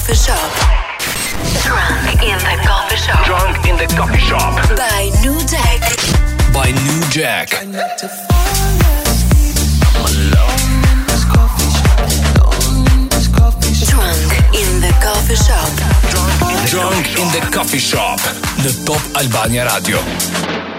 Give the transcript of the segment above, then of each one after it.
coffee shop. Drunk in the coffee shop. Drunk in the coffee shop. By New Jack. By New Jack. Drunk in the coffee shop. Drunk in the coffee shop. Në Top Albania Radio.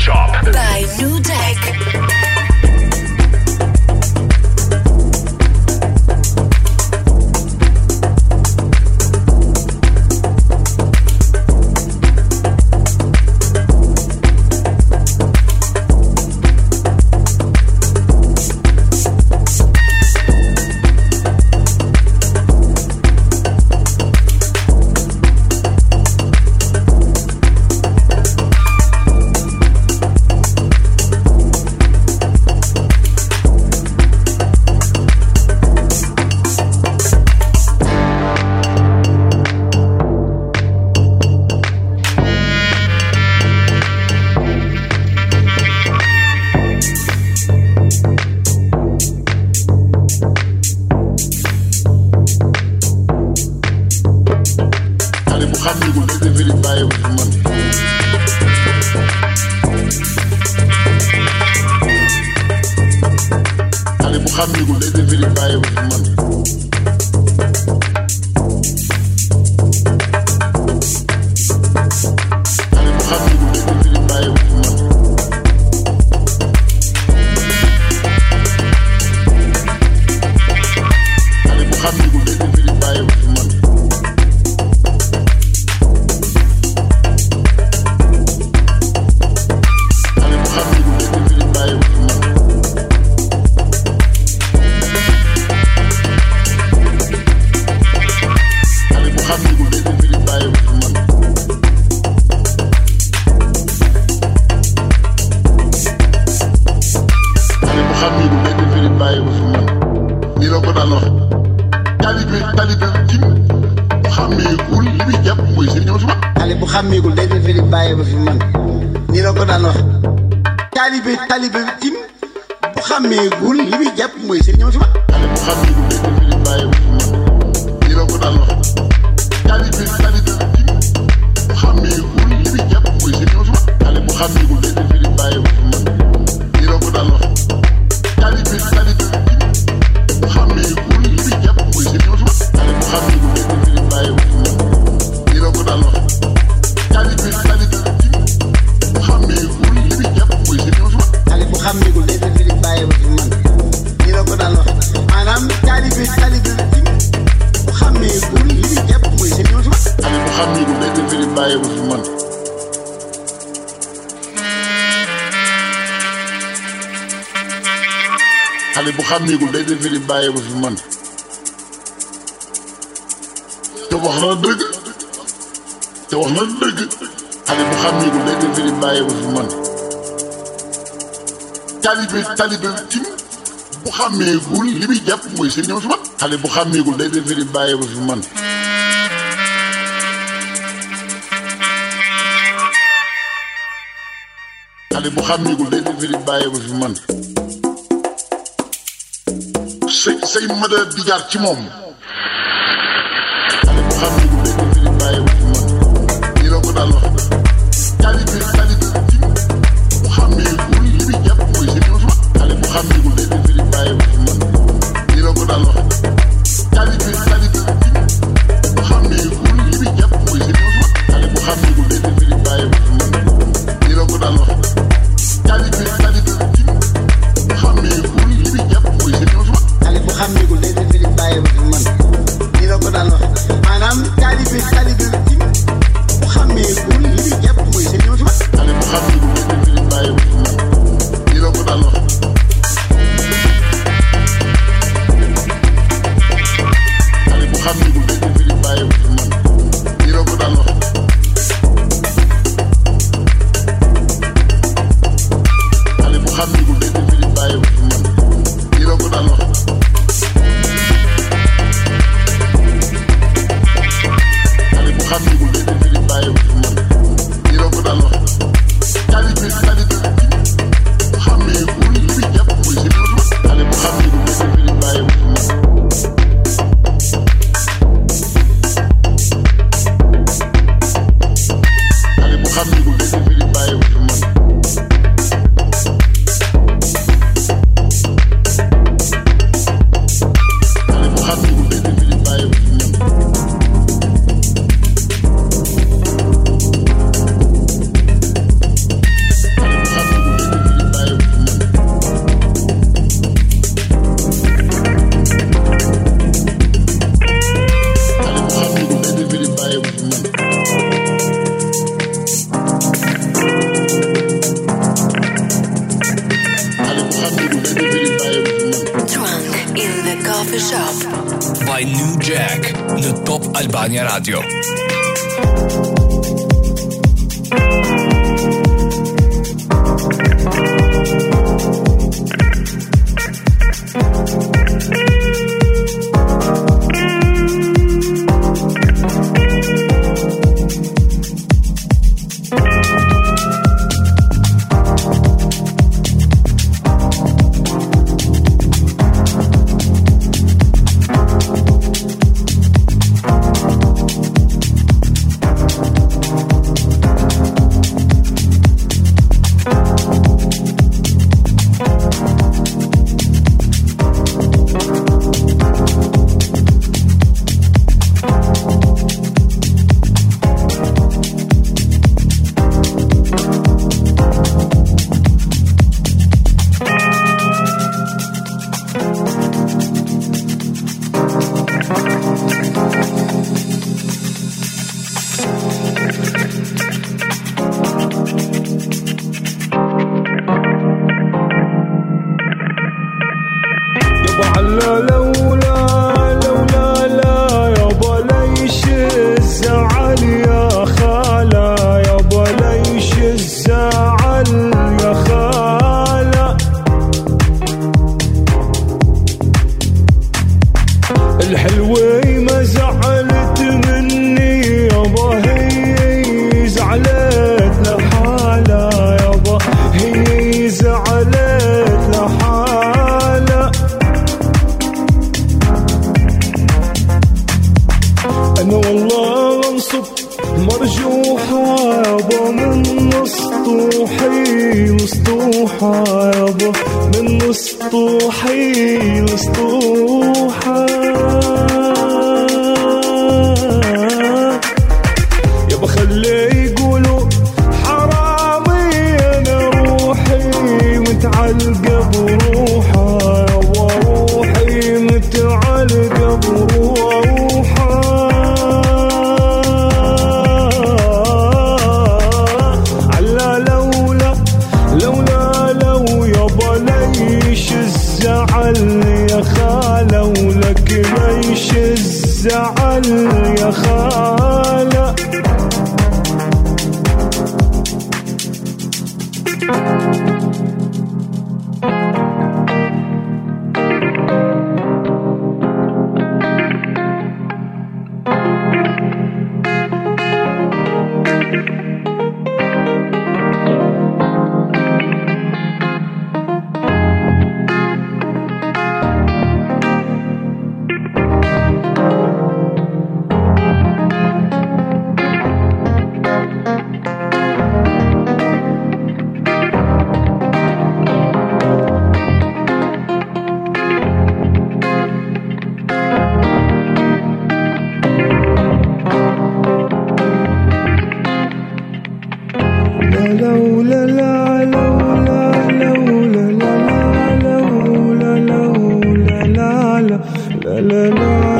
Shop. By Nu Jack. xale bu xàmmeegul day def man. Nii la ko daan wax taalibe taalibe tim. Bu xàmmeegul li muy jàpp mooy sëriñ ñoo fi man xale bu man. Nii la ko daan wax taalibe taalibe tim. Bu xàmmeegul li muy jàpp mooy sëriñ ñoo fi man. Xale bu man taalibe taalibe tim. bu xam niigul day defee ni bàyyi ma fi man. te wax na dëgg. bu xam day defee ni bàyyi ma fi man. talibe fi man. xale ni bàyyi ma fi man. fi man. say say mother di jaar ci moom. الزعل يا خالة.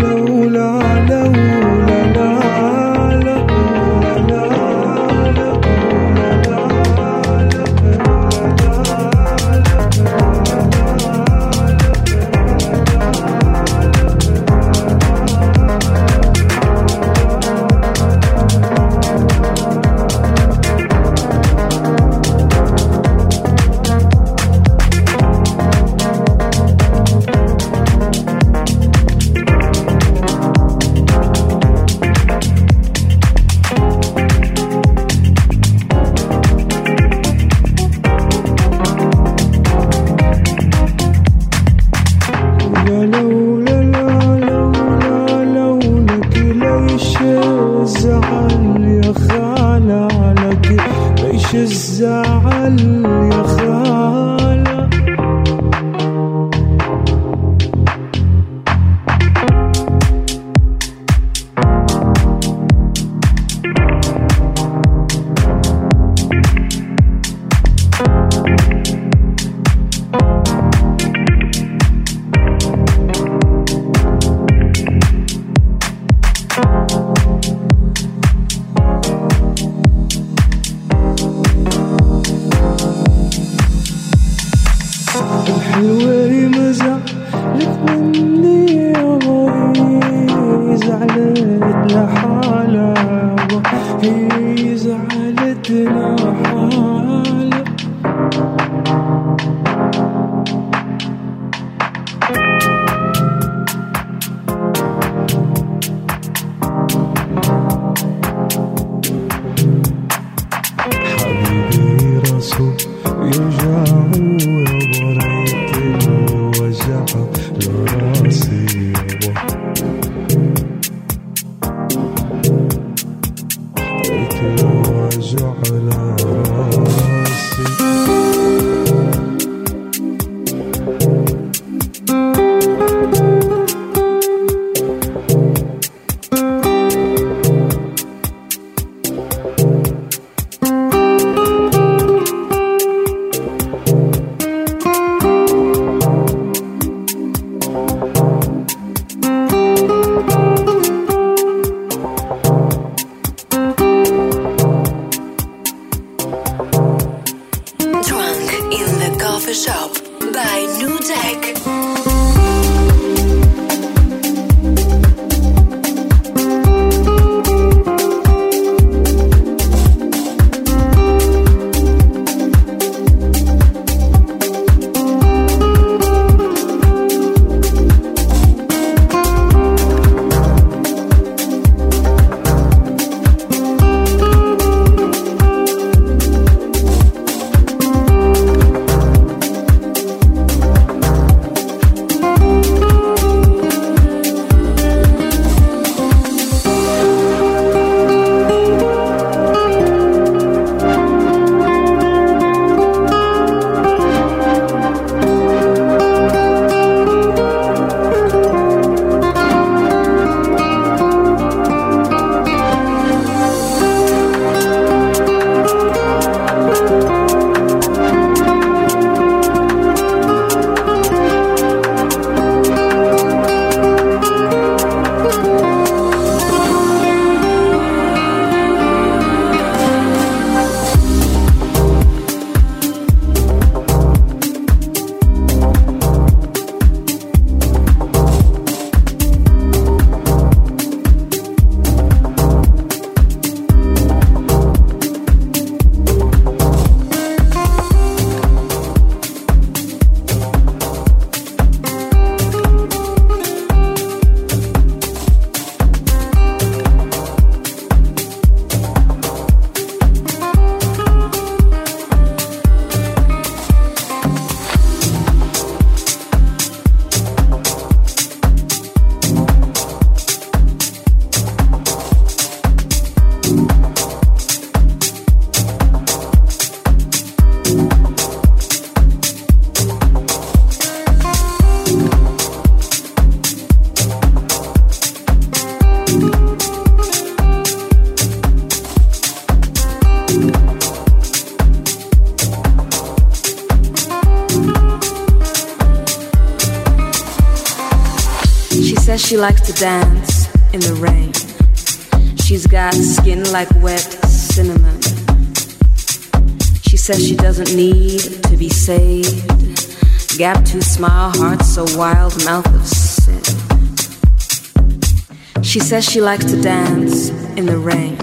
لولا says she likes to dance in the rain. She's got skin like wet cinnamon. She says she doesn't need to be saved. Gap tooth smile, heart so wild, mouth of sin. She says she likes to dance in the rain.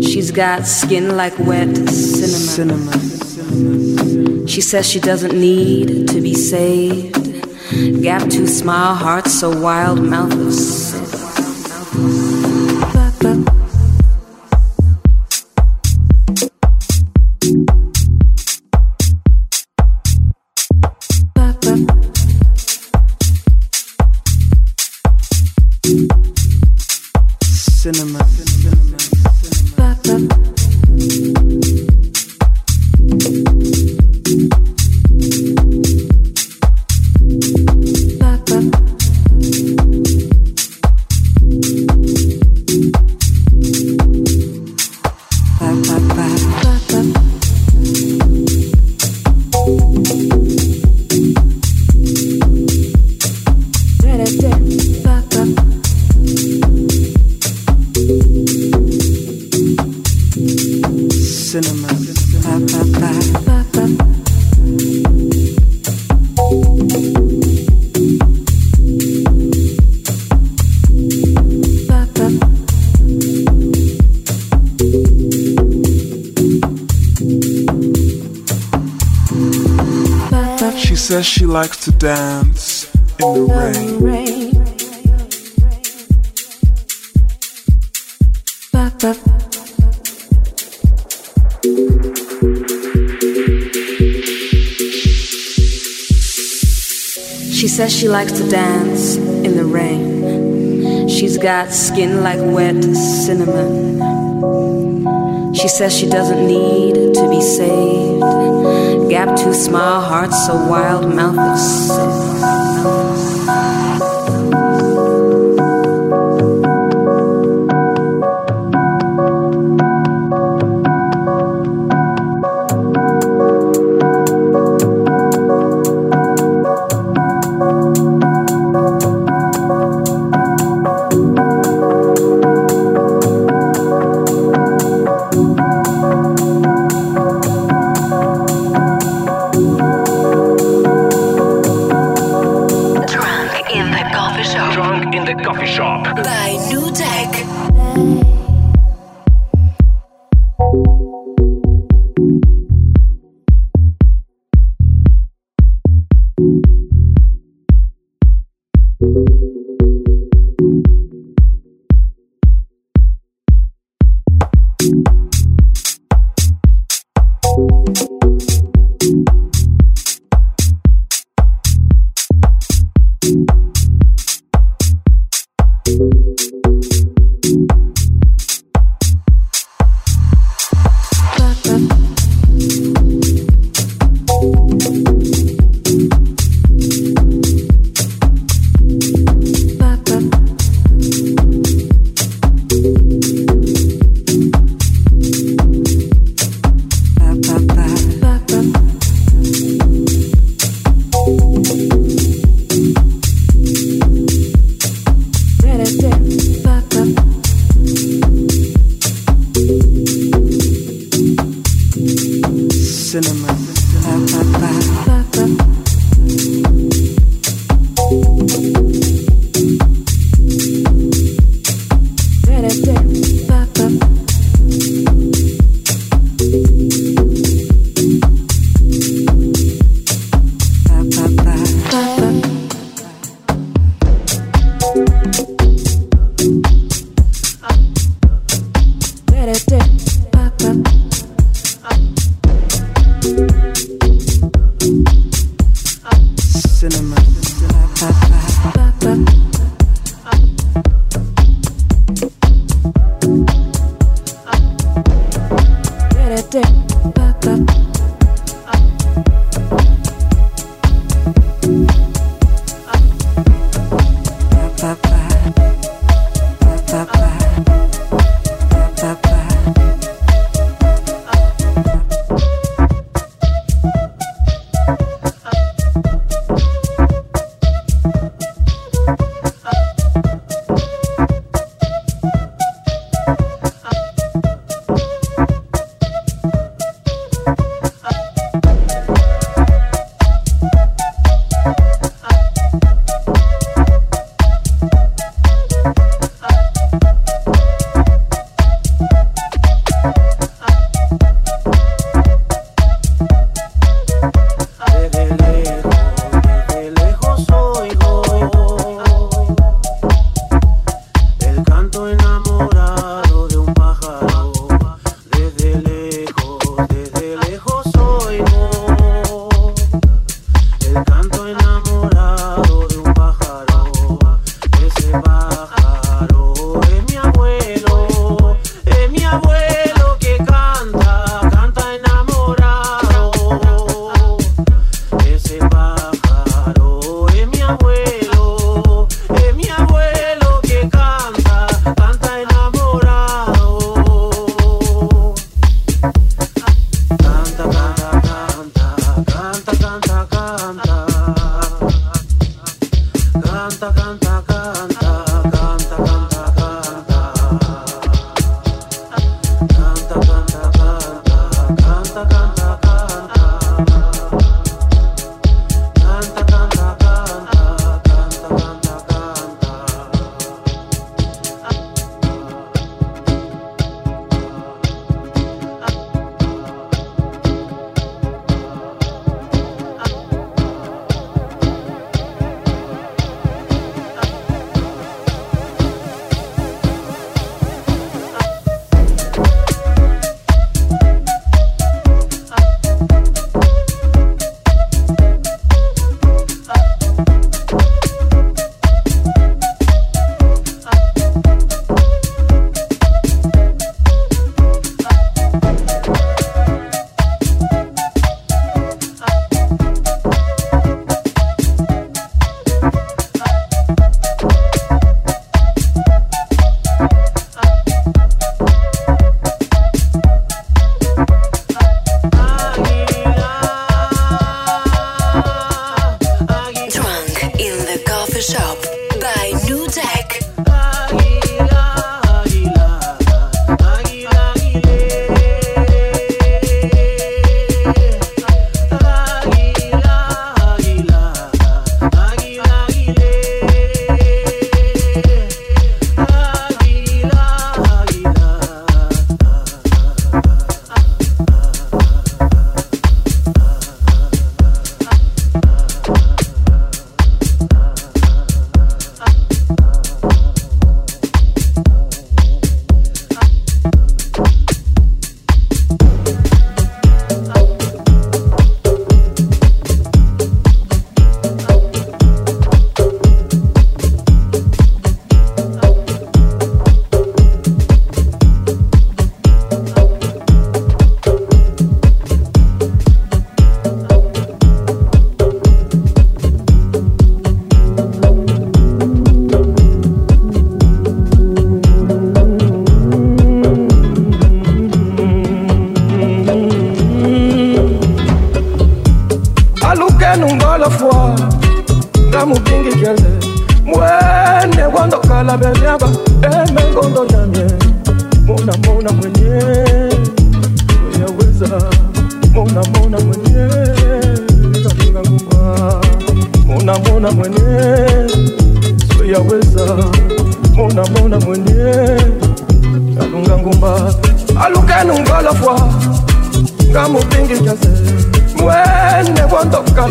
She's got skin like wet cinnamon. She says she doesn't need to be saved. Gap tooth smile, heart so wild, mouth of sin. Says she likes to dance in the rain. She says she likes to dance in the rain. She's got skin like wet cinnamon. She says she doesn't need to be saved. Gap tooth smile, heart so wild, mouth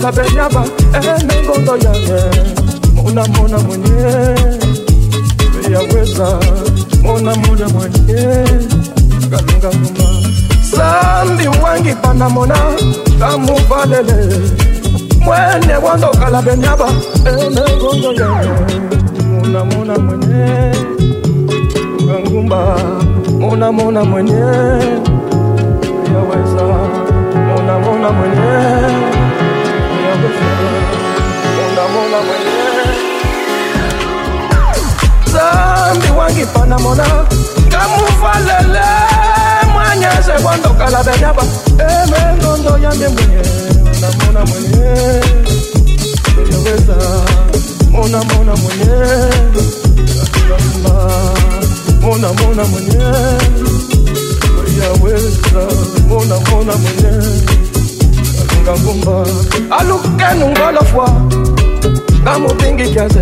kwandokala benyaba emengondo yanye mona mona eh, mwenye. Yaweza mona mona mwenye. Kalunga ngoma sambi wangi pana mona kamuvalele mwene wandokala benyaba emengondo yanye mona mona mona mwenye. Yaweza mona mona mwenye. Yaweza mona mona mwenye zambi wangipana mona ngamuvalele mwanyeze kwandokala benyaba emengondo yambe mwenye mona mona mwenye yaweza mona mona mwenye Ngamba, mona mona mwenye yaweza mona mona mwenye ngangumba alukenungolofwa ngamupingikyeze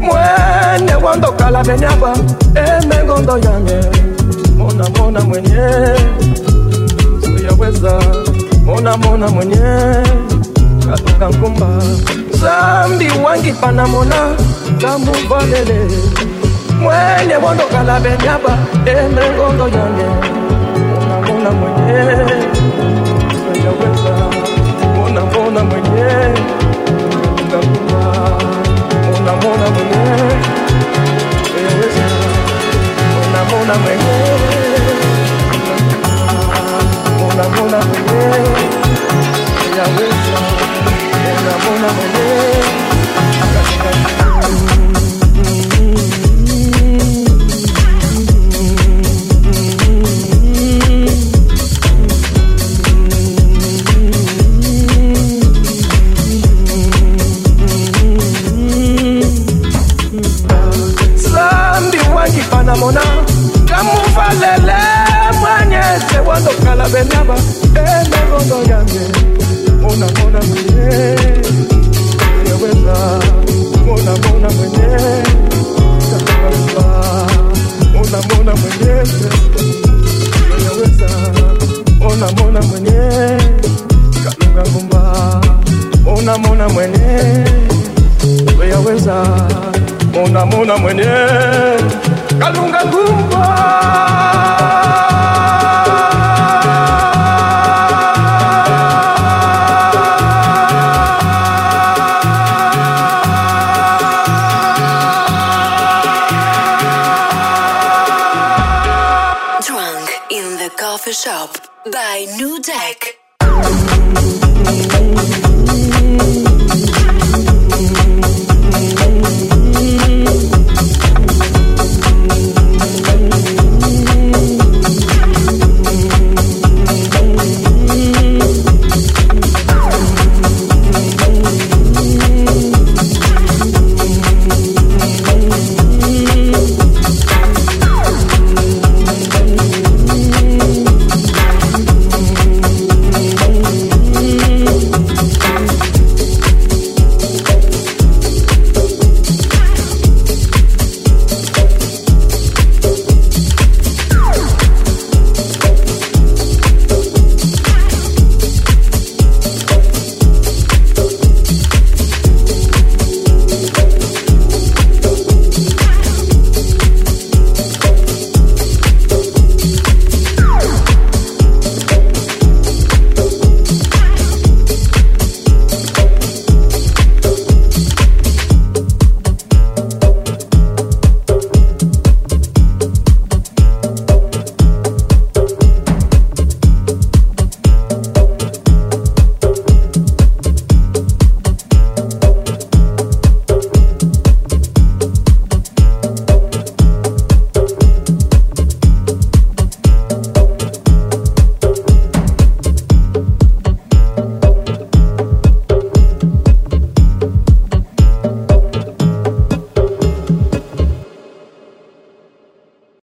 mwene wandokala benyaba emengondo yanye. Mona mona mwenye. Uyaweza mona mona mwenye. Kalunga nkumba zambi wangipana mona. Ngamuvalele mwene wandokala benyaba emengondo yanye. Mona mona mwenye. Uyaweza mona mona mwenye kalunga nkumba mona mona mwenye. Uyaweza mona mona mwenye